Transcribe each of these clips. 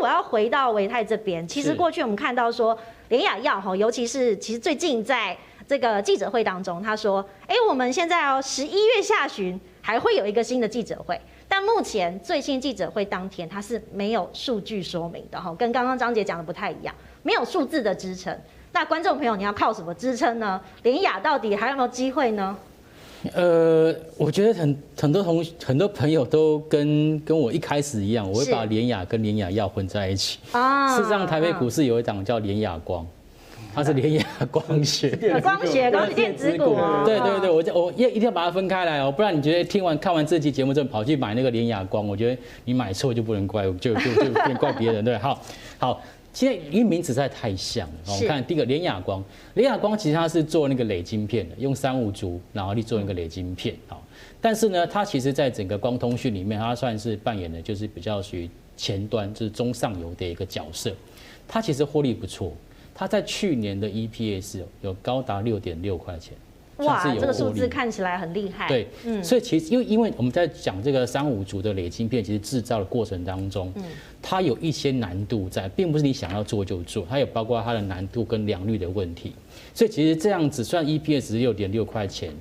我要回到维泰这边，其实过去我们看到说联雅药哈，尤其是其实最近在这个记者会当中，他说，哎，我们现在哦十一月下旬还会有一个新的记者会，但目前最新记者会当天它是没有数据说明的哈，跟刚刚张姐讲的不太一样，没有数字的支撑。那观众朋友，你要靠什么支撑呢？联雅到底还有没有机会呢？呃，我觉得很很多同很多朋友都跟跟我一开始一样，我会把联雅跟联雅药混在一起。啊，事实上台北股市有一档叫联雅光，它是联雅光学，光学光电子股。对对对，我就我一一定要把它分开来哦，不然你觉得听完看完这期节目之后跑去买那个联雅光，我觉得你买错就不能怪，就就就变怪别人对，好，好。现在因为名字实在太像了，我们看第一个联亚光，联亚光其实它是做那个磊晶片的，用三五族然后去做一个磊晶片，好，但是呢，它其实在整个光通讯里面，它算是扮演的就是比较属于前端，就是中上游的一个角色，它其实获利不错，它在去年的 EPS 有高达六点六块钱。哇，这个数字看起来很厉害。对，嗯，所以其实因为因为我们在讲这个三五族的磊晶片，其实制造的过程当中，嗯，它有一些难度在，并不是你想要做就做，它有包括它的难度跟良率的问题。所以其实这样子，虽然 EPS 六点六块钱，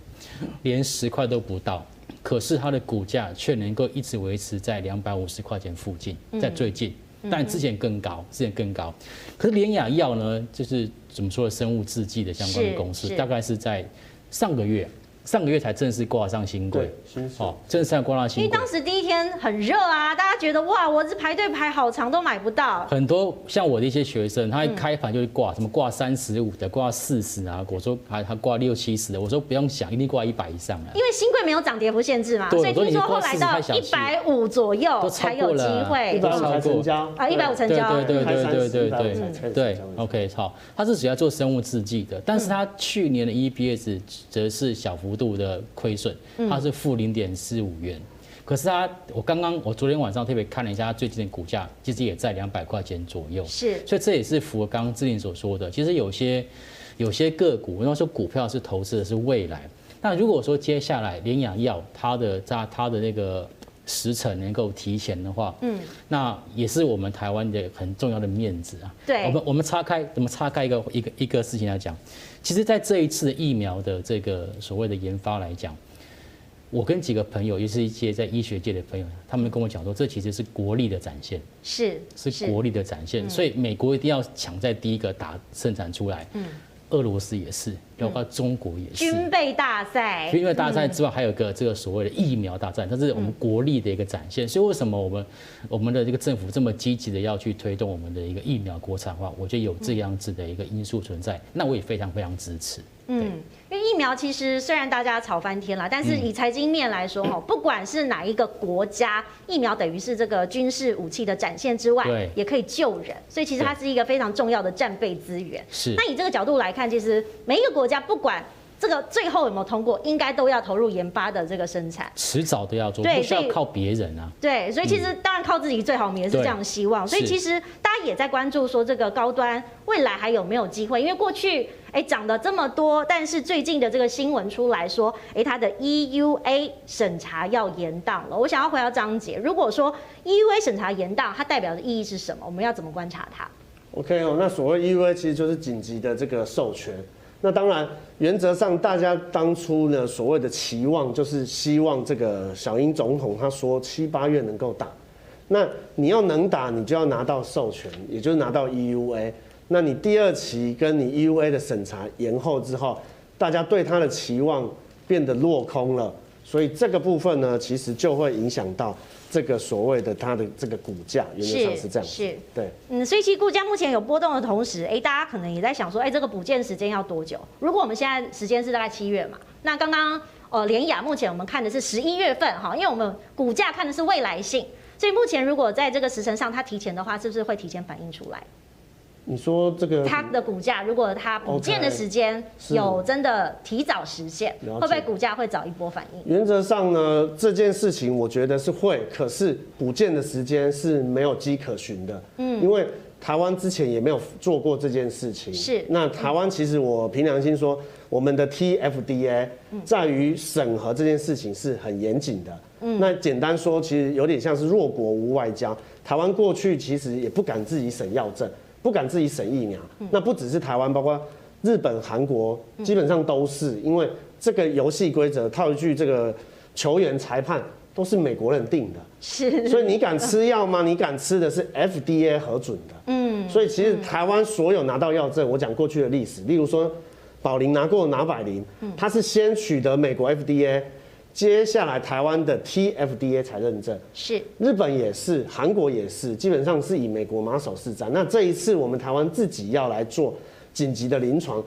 连十块都不到，可是它的股价却能够一直维持在两百五十块钱附近，在最近，但之前更高，之前更高。可是联雅药呢，就是怎么说的，生物制剂的相关的公司，大概是在。上个月。上个月才正式挂上新柜，哦，正式挂上新柜。因为当时第一天很热啊，大家觉得哇，我这排队排好长都买不到。很多像我的一些学生，他一开盘就会挂，什么挂三十五的，挂四十啊，我说还还挂六七十的，我说不用想，一定挂一百以上啊。因为新贵没有涨跌幅限制嘛，所以听说后来到一百五左右才有机会，一百五才成交。啊，一百五成交，对对对对对对对对，OK 好，他是主要做生物制剂的，但是他去年的 EPS 则是小幅度的亏损，它是负零点四五元，可是它，我刚刚我昨天晚上特别看了一下，它最近的股价其实也在两百块钱左右，是，所以这也是符合刚刚志玲所说的，其实有些有些个股，我要说股票是投资的是未来，那如果说接下来联雅药它的在它的那个时辰能够提前的话，嗯，那也是我们台湾的很重要的面子啊，对，我们我们岔开怎么岔开一个一个一个事情来讲。其实，在这一次疫苗的这个所谓的研发来讲，我跟几个朋友，也是一些在医学界的朋友，他们跟我讲说，这其实是国力的展现，是是国力的展现，所以美国一定要抢在第一个打生产出来。嗯。俄罗斯也是，包括中国也是。军备大赛。军备大赛之外，还有个这个所谓的疫苗大战，这是我们国力的一个展现。所以为什么我们我们的这个政府这么积极的要去推动我们的一个疫苗国产化？我觉得有这样子的一个因素存在，那我也非常非常支持。嗯，因为疫苗其实虽然大家吵翻天了，但是以财经面来说，哈，不管是哪一个国家，疫苗等于是这个军事武器的展现之外，对，也可以救人，所以其实它是一个非常重要的战备资源。是。那以这个角度来看，其实每一个国家不管。这个最后有没有通过，应该都要投入研发的这个生产，迟早都要做，不需要靠别人啊。对，所以其实当然靠自己最好，我们也是这样希望。所以其实大家也在关注说，这个高端未来还有没有机会？因为过去哎涨了这么多，但是最近的这个新闻出来说，哎它的 EUA 审查要延宕了。我想要回到张姐，如果说 EUA 审查延宕，它代表的意义是什么？我们要怎么观察它？OK 哦，那所谓 EUA 其实就是紧急的这个授权。那当然，原则上大家当初呢所谓的期望就是希望这个小英总统他说七八月能够打，那你要能打，你就要拿到授权，也就是拿到 EUA。那你第二期跟你 EUA 的审查延后之后，大家对他的期望变得落空了，所以这个部分呢，其实就会影响到。这个所谓的它的这个股价，原则上是这样子，是，对，嗯，所以其实股价目前有波动的同时，哎，大家可能也在想说，哎，这个补件时间要多久？如果我们现在时间是大概七月嘛，那刚刚呃联雅目前我们看的是十一月份哈，因为我们股价看的是未来性，所以目前如果在这个时辰上它提前的话，是不是会提前反映出来？你说这个它的股价，如果它补件的时间有真的提早实现会不会股价会早一波反应？原则上呢，这件事情我觉得是会，可是补件的时间是没有迹可循的。嗯，因为台湾之前也没有做过这件事情。是。那台湾其实我凭良心说，我们的 TFDA 在于审核这件事情是很严谨的。嗯，那简单说，其实有点像是弱国无外交。台湾过去其实也不敢自己审药证，不敢自己审疫苗。那不只是台湾，包括日本、韩国，基本上都是因为这个游戏规则，套一句这个球员、裁判都是美国人定的。是，所以你敢吃药吗？你敢吃的是 FDA 核准的。嗯，所以其实台湾所有拿到药证，我讲过去的历史，例如说宝林拿过拿百灵，他是先取得美国 FDA，接下来台湾的 TFDA 才认证。是，日本也是，韩国也是，基本上是以美国马首是瞻。那这一次我们台湾自己要来做紧急的临床。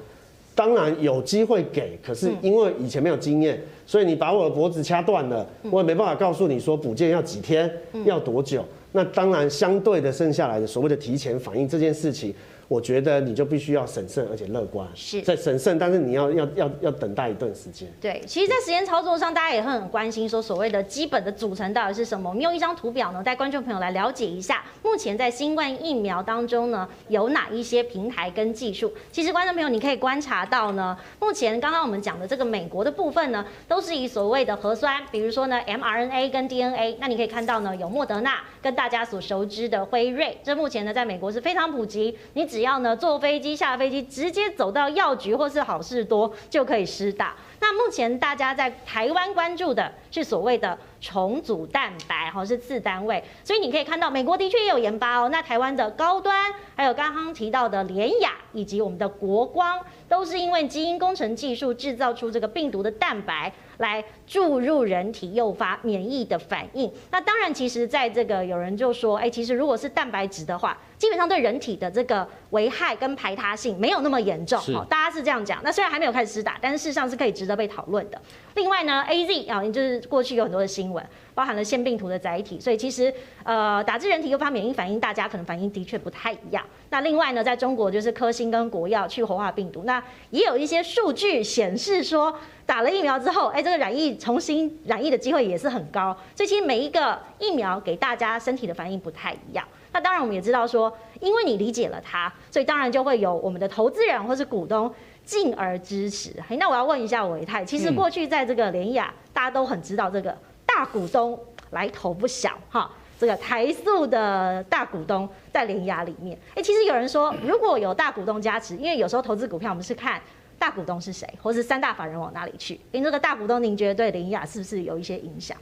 当然有机会给，可是因为以前没有经验，所以你把我的脖子掐断了，我也没办法告诉你说补件要几天，要多久。那当然相对的剩下来的所谓的提前反应这件事情。我觉得你就必须要审慎而且乐观，是在审慎，但是你要要要要等待一段时间。对，其实，在时间操作上，大家也会很关心，说所谓的基本的组成到底是什么？我们用一张图表呢，带观众朋友来了解一下，目前在新冠疫苗当中呢，有哪一些平台跟技术？其实，观众朋友你可以观察到呢，目前刚刚我们讲的这个美国的部分呢，都是以所谓的核酸，比如说呢 mRNA 跟 DNA，那你可以看到呢，有莫德纳跟大家所熟知的辉瑞，这目前呢在美国是非常普及，你只只要呢坐飞机下飞机，直接走到药局或是好事多就可以施打。那目前大家在台湾关注的是所谓的重组蛋白，哈，是次单位。所以你可以看到，美国的确也有研发哦。那台湾的高端，还有刚刚提到的联雅以及我们的国光，都是因为基因工程技术制造出这个病毒的蛋白。来注入人体，诱发免疫的反应。那当然，其实在这个有人就说，哎，其实如果是蛋白质的话，基本上对人体的这个危害跟排他性没有那么严重。好，大家是这样讲。那虽然还没有开始施打，但是事实上是可以值得被讨论的。另外呢，AZ 啊，就是过去有很多的新闻，包含了腺病毒的载体，所以其实呃，打致人体诱发免疫反应，大家可能反应的确不太一样。那另外呢，在中国就是科兴跟国药去活化病毒，那也有一些数据显示说，打了疫苗之后，哎，这个染疫重新染疫的机会也是很高。所以其实每一个疫苗给大家身体的反应不太一样。那当然我们也知道说，因为你理解了它，所以当然就会有我们的投资人或是股东。进而支持。那我要问一下唯泰，其实过去在这个联亚，大家都很知道这个大股东来头不小哈。这个台塑的大股东在联雅里面，哎，其实有人说，如果有大股东加持，因为有时候投资股票，我们是看大股东是谁，或是三大法人往哪里去。您这个大股东，您觉得对联雅是不是有一些影响？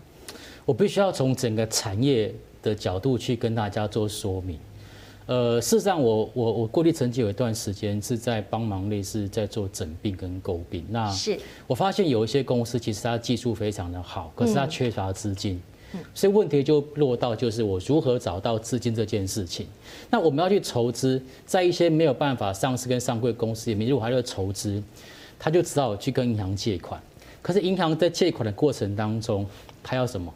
我必须要从整个产业的角度去跟大家做说明。呃，事实上我，我我我过去曾经有一段时间是在帮忙类似在做整病跟购病。那是我发现有一些公司其实它技术非常的好，可是它缺乏资金，所以问题就落到就是我如何找到资金这件事情。那我们要去筹资，在一些没有办法上市跟上柜公司里面，如果还要筹资，他就只好去跟银行借款。可是银行在借款的过程当中，他要什么？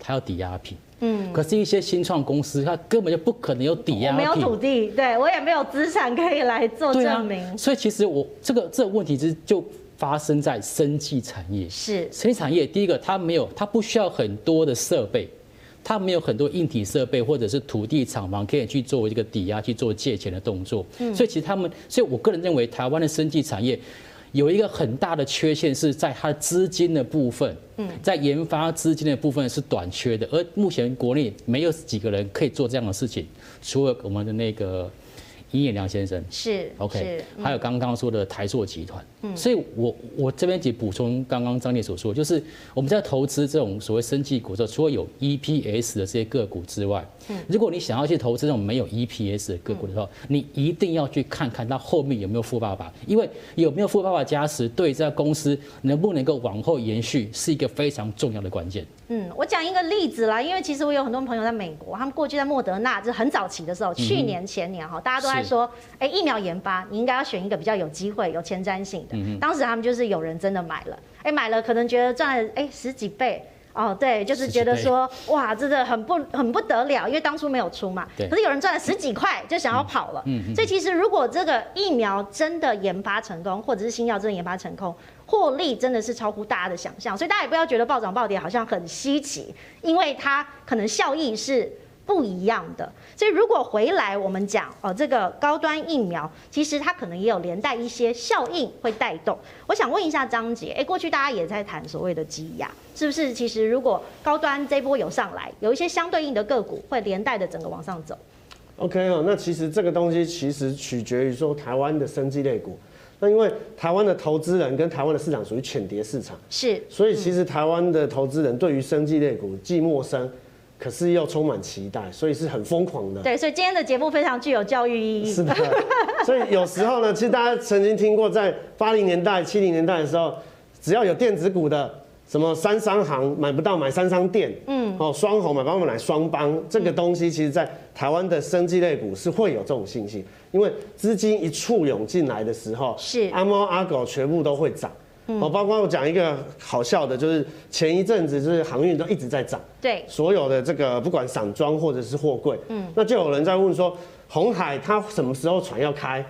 他要抵押品。嗯，可是，一些新创公司，它根本就不可能有抵押品，没有土地，对我也没有资产可以来做证明。啊、所以，其实我这个这个问题，其实就发生在生技产业。是，生技产业第一个，它没有，它不需要很多的设备，它没有很多硬体设备或者是土地厂房可以去作为这个抵押去做借钱的动作。嗯，所以其实他们，所以我个人认为，台湾的生技产业。有一个很大的缺陷是在它的资金的部分，嗯在研发资金的部分是短缺的，而目前国内没有几个人可以做这样的事情，除了我们的那个。尹衍良先生。是 OK，还有刚刚说的台塑集团，嗯，所以我我这边也补充刚刚张烈所说，就是我们在投资这种所谓生技股的时候，除了有 EPS 的这些个股之外，嗯，如果你想要去投资这种没有 EPS 的个股的时候，你一定要去看看它后面有没有富爸爸，因为有没有富爸爸加持，对这家公司能不能够往后延续是一个非常重要的关键。嗯，我讲一个例子啦，因为其实我有很多朋友在美国，他们过去在莫德纳，就是很早期的时候，去年前年哈，大家都在说，哎，疫苗研发你应该要选一个比较有机会、有前瞻性的。当时他们就是有人真的买了，哎，买了可能觉得赚了哎十几倍哦，对，就是觉得说哇，真的很不很不得了，因为当初没有出嘛。可是有人赚了十几块就想要跑了。嗯。所以其实如果这个疫苗真的研发成功，或者是新药真的研发成功，获利真的是超乎大家的想象，所以大家也不要觉得暴涨暴跌好像很稀奇，因为它可能效益是不一样的。所以如果回来我们讲哦，这个高端疫苗，其实它可能也有连带一些效应会带动。我想问一下张杰，哎，过去大家也在谈所谓的积压，是不是？其实如果高端这波有上来，有一些相对应的个股会连带的整个往上走。OK 哦，那其实这个东西其实取决于说台湾的生技类股。那因为台湾的投资人跟台湾的市场属于浅碟市场，是，所以其实台湾的投资人对于生技类股既陌生，可是又充满期待，所以是很疯狂的。对，所以今天的节目非常具有教育意义。是的，所以有时候呢，其实大家曾经听过，在八零年代、七零年代的时候，只要有电子股的。什么三商行买不到买三商店，嗯，哦双红买不到买双帮，这个东西其实在台湾的生技类股是会有这种信心，因为资金一簇涌进来的时候，是阿猫阿狗全部都会涨，哦，包括我讲一个好笑的，就是前一阵子就是航运都一直在涨，对，所有的这个不管散装或者是货柜，嗯，那就有人在问说，红海它什么时候船要开，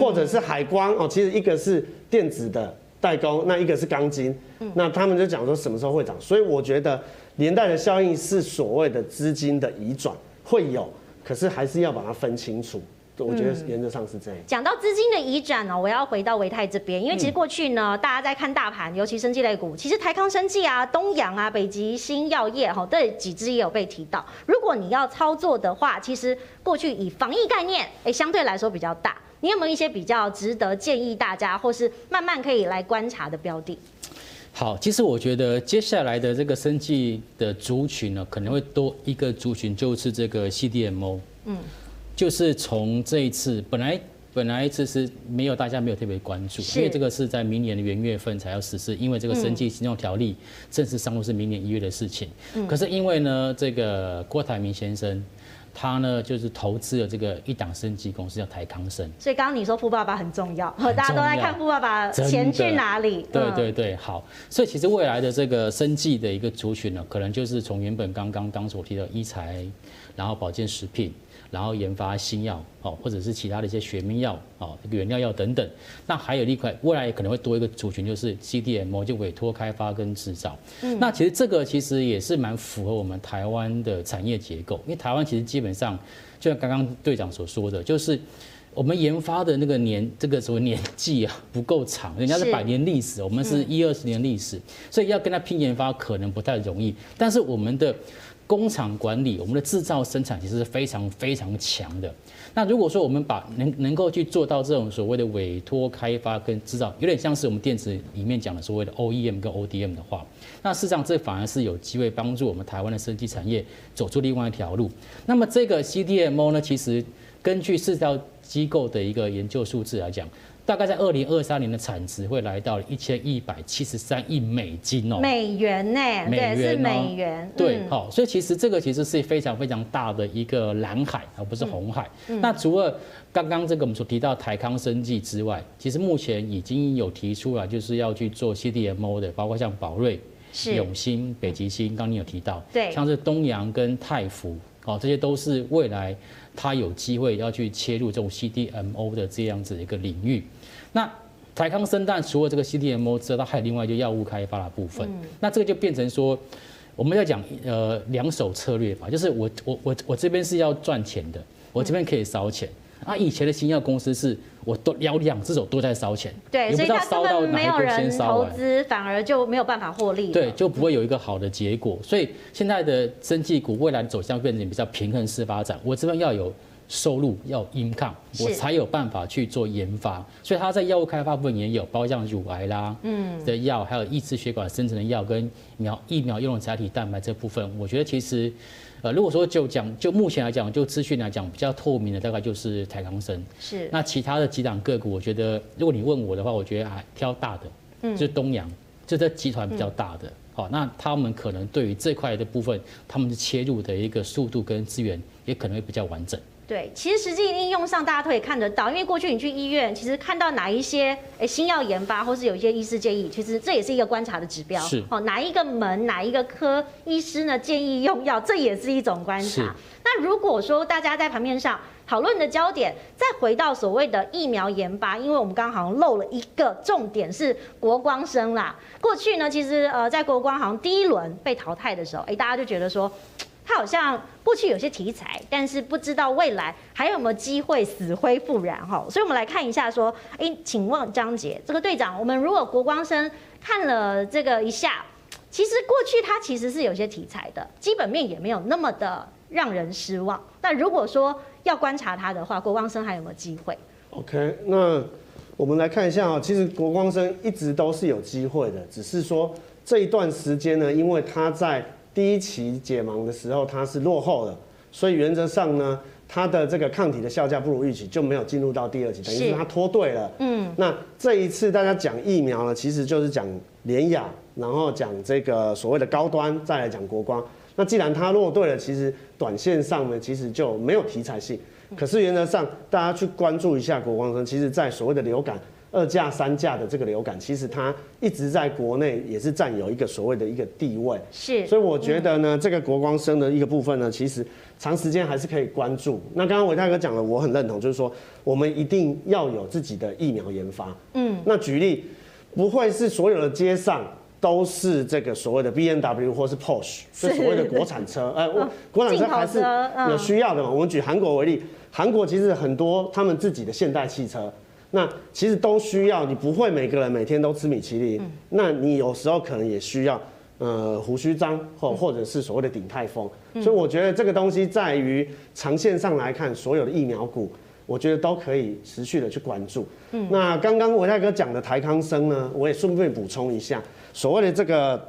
或者是海光哦，其实一个是电子的。代工，那一个是钢筋，那他们就讲说什么时候会涨，所以我觉得连带的效应是所谓的资金的移转会有，可是还是要把它分清楚。我觉得原则上是这样。讲到资金的移转呢，我要回到维泰这边，因为其实过去呢，大家在看大盘，尤其生技类股，其实台康生技啊、东阳啊、北极星药业哈，这几支也有被提到。如果你要操作的话，其实过去以防疫概念，哎，相对来说比较大。你有没有一些比较值得建议大家，或是慢慢可以来观察的标的？好，其实我觉得接下来的这个生技的族群呢，可能会多一个族群，就是这个 CDMO。嗯，就是从这一次本来本来其实没有大家没有特别关注，因为这个是在明年的元月份才要实施，因为这个生计行动条例正式上路是明年一月的事情。嗯，可是因为呢，这个郭台铭先生。他呢，就是投资了这个一档生技公司叫台康生，所以刚刚你说富爸爸很重要，大家都在看富爸爸钱去哪里？对对对，好，所以其实未来的这个生计的一个族群呢，可能就是从原本刚刚当所提到医材，然后保健食品。然后研发新药哦，或者是其他的一些学名药哦，原料药等等。那还有一块，未来可能会多一个族群，就是 CDMO，就委托开发跟制造。嗯，那其实这个其实也是蛮符合我们台湾的产业结构，因为台湾其实基本上，就像刚刚队长所说的，就是我们研发的那个年，这个什么年纪啊 不够长，人家是百年历史，我们是一二十年历史，所以要跟他拼研发可能不太容易。但是我们的工厂管理，我们的制造生产其实是非常非常强的。那如果说我们把能能够去做到这种所谓的委托开发跟制造，有点像是我们电子里面讲的所谓的 OEM 跟 ODM 的话，那事实上这反而是有机会帮助我们台湾的生技产业走出另外一条路。那么这个 CDMO 呢，其实根据市调机构的一个研究数字来讲。大概在二零二三年的产值会来到一千一百七十三亿美金哦，美元呢？美元是美元，对，好，所以其实这个其实是非常非常大的一个蓝海，而不是红海。那除了刚刚这个我们所提到台康生技之外，其实目前已经有提出来就是要去做 CDMO 的，包括像宝瑞、永兴、北极星，刚刚你有提到，对，像是东阳跟泰福，哦，这些都是未来。它有机会要去切入这种 CDMO 的这样子的一个领域。那台康生蛋除了这个 CDMO 之外，它还有另外一个药物开发的部分。那这个就变成说，我们要讲呃两手策略吧，就是我我我我这边是要赚钱的，我这边可以烧钱。啊，以前的新药公司是我都要两只手都在烧钱，对，所以他根本没有人投资，反而就没有办法获利，对，就不会有一个好的结果。所以现在的生技股未来的走向变成比较平衡式发展，我这边要有收入，要有 income，我才有办法去做研发。所以它在药物开发部分也有，包括像乳癌啦，嗯，的药，还有抑制血管生成的药跟苗疫苗用的载体蛋白这部分，我觉得其实。呃，如果说就讲，就目前来讲，就资讯来讲，比较透明的大概就是台康生。是。那其他的几档个股，我觉得，如果你问我的话，我觉得还挑大的，嗯，就是东阳，就这集团比较大的。好，那他们可能对于这块的部分，他们的切入的一个速度跟资源，也可能会比较完整。对，其实实际应用上大家都可以看得到，因为过去你去医院，其实看到哪一些诶新药研发，或是有一些医师建议，其实这也是一个观察的指标。是哦，哪一个门哪一个科医师呢建议用药，这也是一种观察。那如果说大家在盘面上讨论的焦点，再回到所谓的疫苗研发，因为我们刚刚好像漏了一个重点是国光生啦。过去呢，其实呃在国光好像第一轮被淘汰的时候，哎大家就觉得说。它好像过去有些题材，但是不知道未来还有没有机会死灰复燃哈。所以我们来看一下说，哎，请问张杰这个队长，我们如果国光生看了这个一下，其实过去它其实是有些题材的，基本面也没有那么的让人失望。那如果说要观察它的话，国光生还有没有机会？OK，那。我们来看一下啊，其实国光生一直都是有机会的，只是说这一段时间呢，因为他在第一期解盲的时候它是落后的，所以原则上呢，它的这个抗体的效价不如预期，就没有进入到第二期，等于是它脱队了。嗯，那这一次大家讲疫苗呢，其实就是讲联雅，然后讲这个所谓的高端，再来讲国光。那既然它落队了，其实短线上呢，其实就没有题材性。可是原则上，大家去关注一下国光生，其实，在所谓的流感二价、三价的这个流感，其实它一直在国内也是占有一个所谓的一个地位。是，所以我觉得呢，这个国光生的一个部分呢，其实长时间还是可以关注。那刚刚伟大哥讲了，我很认同，就是说我们一定要有自己的疫苗研发。嗯，那举例，不会是所有的街上。都是这个所谓的 B N W 或是 Porsche，是所谓的国产车，呃，国产车还是有需要的嘛。我们举韩国为例，韩国其实很多他们自己的现代汽车，那其实都需要。你不会每个人每天都吃米其林，那你有时候可能也需要，呃，胡须章或或者是所谓的鼎泰丰。所以我觉得这个东西在于长线上来看，所有的疫苗股。我觉得都可以持续的去关注。嗯，那刚刚唯泰哥讲的台康生呢，我也顺便补充一下，所谓的这个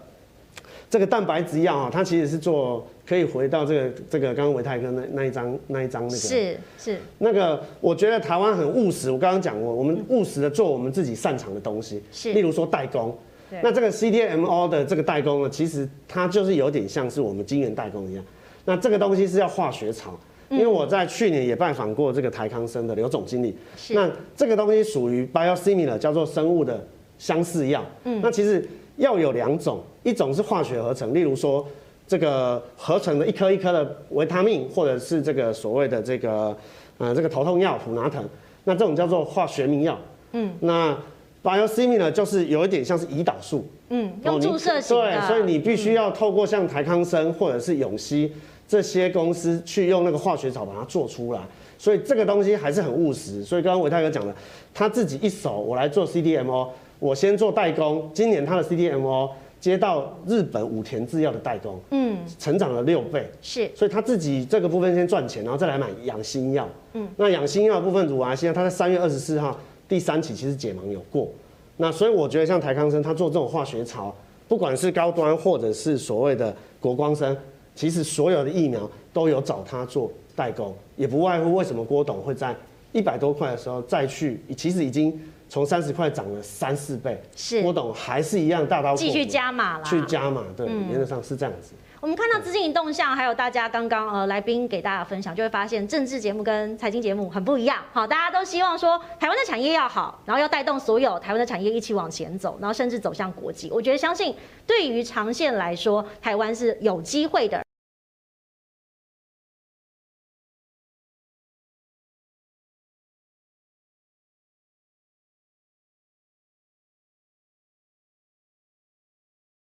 这个蛋白质药啊，它其实是做可以回到这个这个刚刚维泰哥那那一张那一张那个是是那个，我觉得台湾很务实。我刚刚讲过，我们务实的做我们自己擅长的东西，是例如说代工。那这个 CDMO 的这个代工呢，其实它就是有点像是我们晶圆代工一样。那这个东西是要化学厂。因为我在去年也拜访过这个台康生的刘总经理，那这个东西属于 biosimilar，叫做生物的相似药。嗯，那其实药有两种，一种是化学合成，例如说这个合成的一颗一颗的维他命，或者是这个所谓的这个呃这个头痛药普拿疼，那这种叫做化学名药。嗯，那 biosimilar 就是有一点像是胰岛素。嗯，用注射型的。对，所以你必须要透过像台康生或者是永熙。这些公司去用那个化学草把它做出来，所以这个东西还是很务实。所以刚刚维泰哥讲的，他自己一手我来做 CDMO，我先做代工。今年他的 CDMO 接到日本武田制药的代工，嗯，成长了六倍，是。所以他自己这个部分先赚钱，然后再来买养心药，嗯，那养心药的部分乳癌，现在他在三月二十四号第三期其实解盲有过。那所以我觉得像台康生他做这种化学槽，不管是高端或者是所谓的国光生。其实所有的疫苗都有找他做代工，也不外乎为什么郭董会在一百多块的时候再去，其实已经从三十块涨了三四倍，是郭董还是一样大刀继续加码了，去加码，对，原则上是这样子。我们看到资金动向，还有大家刚刚呃来宾给大家分享，就会发现政治节目跟财经节目很不一样。好，大家都希望说台湾的产业要好，然后要带动所有台湾的产业一起往前走，然后甚至走向国际。我觉得相信对于长线来说，台湾是有机会的。